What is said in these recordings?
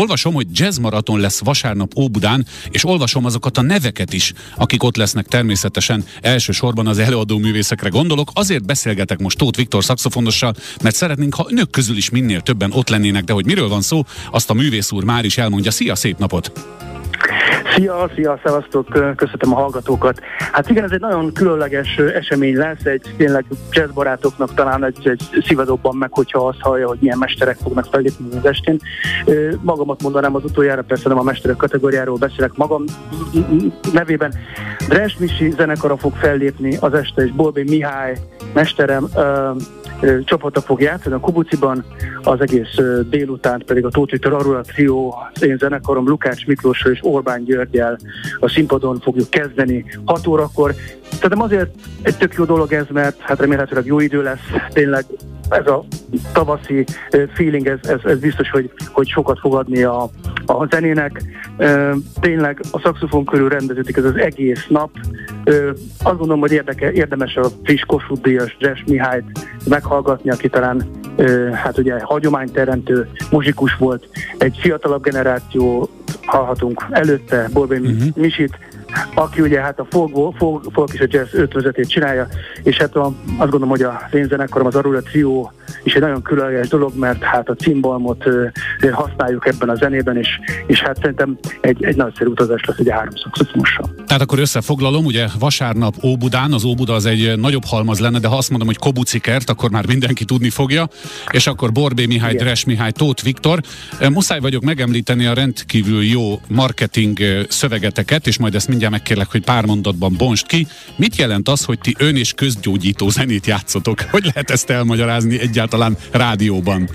Olvasom, hogy jazz maraton lesz vasárnap Óbudán, és olvasom azokat a neveket is, akik ott lesznek természetesen elsősorban az előadó művészekre gondolok. Azért beszélgetek most Tóth Viktor szakszofonossal, mert szeretnénk, ha önök közül is minél többen ott lennének, de hogy miről van szó, azt a művész úr már is elmondja. Szia, szép napot! Szia, szia, szevasztok, köszöntöm a hallgatókat. Hát igen, ez egy nagyon különleges esemény lesz, egy tényleg jazzbarátoknak talán egy, egy szívadobban meg, hogyha azt hallja, hogy milyen mesterek fognak fellépni az estén. Magamat mondanám az utoljára, persze nem a mesterek kategóriáról beszélek magam nevében. Dres Misi zenekara fog fellépni az este, és Bolbé Mihály mesterem csapata fog játszani a Kubuciban, az egész délután pedig a Tóth Viktor Arula Trio, az én zenekarom Lukács Miklóssal és Orbán Györgyel a színpadon fogjuk kezdeni 6 órakor. Szerintem azért egy tök jó dolog ez, mert hát remélhetőleg jó idő lesz, tényleg ez a tavaszi feeling, ez, ez, ez biztos, hogy, hogy sokat fog adni a, a zenének. Tényleg a szakszofon körül rendeződik ez az egész nap. Azt gondolom, hogy érdeke, érdemes a friss Kossuth Díjas Jazz Mihályt meghallgatni, aki talán hát ugye hagyományteremtő muzsikus volt. Egy fiatalabb generáció hallhatunk előtte, Borbé uh-huh. Misit, aki ugye hát a folk, folk, folk és a jazz ötvözetét csinálja, és hát a, azt gondolom, hogy a én zenekarom, az Arula Trio is egy nagyon különleges dolog, mert hát a cimbalmot ö, használjuk ebben a zenében, és, és hát szerintem egy, egy nagyszerű utazás lesz egy három szakszofonossal. Tehát akkor összefoglalom, ugye vasárnap Óbudán, az Óbuda az egy nagyobb halmaz lenne, de ha azt mondom, hogy Kobucikert, akkor már mindenki tudni fogja, és akkor Borbé Mihály, Igen. Dres Mihály, Tóth Viktor. Muszáj vagyok megemlíteni a rendkívül jó marketing szövegeteket, és majd ezt mindjárt megkérlek, hogy pár mondatban bonst ki. Mit jelent az, hogy ti ön és közgyógyító zenét játszotok? Hogy lehet ezt elmagyarázni egyáltalán rádióban?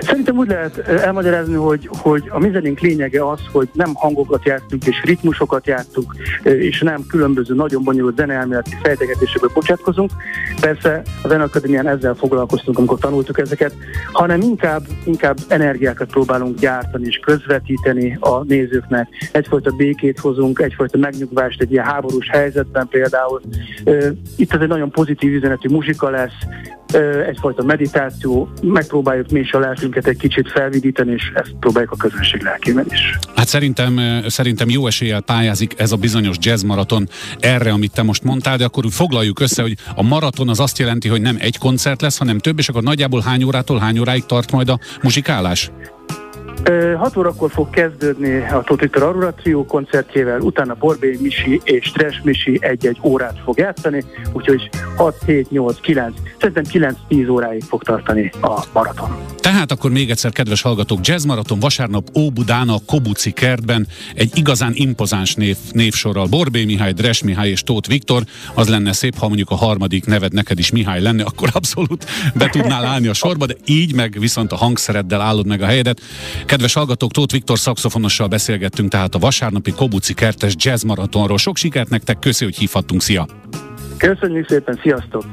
Szerintem úgy lehet elmagyarázni, hogy, hogy a mi zenénk lényege az, hogy nem hangokat játszunk és ritmusokat játszunk, és nem különböző nagyon bonyolult zeneelméleti fejtegetésekbe bocsátkozunk. Persze a Zeneakadémián ezzel foglalkoztunk, amikor tanultuk ezeket, hanem inkább, inkább energiákat próbálunk gyártani és közvetíteni a nézőknek. Egyfajta békét hozunk, egyfajta megnyugvást egy ilyen háborús helyzetben például. Itt ez egy nagyon pozitív üzenetű muzsika lesz, egyfajta meditáció, megpróbáljuk mi is a lelkünket egy kicsit felvidítani, és ezt próbáljuk a közönség lelkében is. Hát szerintem, szerintem jó eséllyel pályázik ez a bizonyos jazz maraton erre, amit te most mondtál, de akkor úgy foglaljuk össze, hogy a maraton az azt jelenti, hogy nem egy koncert lesz, hanem több, és akkor nagyjából hány órától hány óráig tart majd a muzsikálás? 6 órakor fog kezdődni a Tóth Arura Trio koncertjével, utána Borbé Misi és Stress Misi egy-egy órát fog játszani, úgyhogy 6, 7, 8, 9, szerintem 9-10 óráig fog tartani a maraton. Tehát akkor még egyszer, kedves hallgatók, Jazz Maraton vasárnap Óbudán a Kobuci kertben egy igazán impozáns név, névsorral. Borbé Mihály, Dres Mihály és Tóth Viktor. Az lenne szép, ha mondjuk a harmadik neved neked is Mihály lenne, akkor abszolút be tudnál állni a sorba, de így meg viszont a hangszereddel állod meg a helyedet. Kedves hallgatók, Tóth Viktor szakszofonossal beszélgettünk tehát a vasárnapi Kobuci kertes Jazz Maratonról. Sok sikert nektek, köszi, hogy hívhattunk, szia! Köszönjük szépen, sziasztok!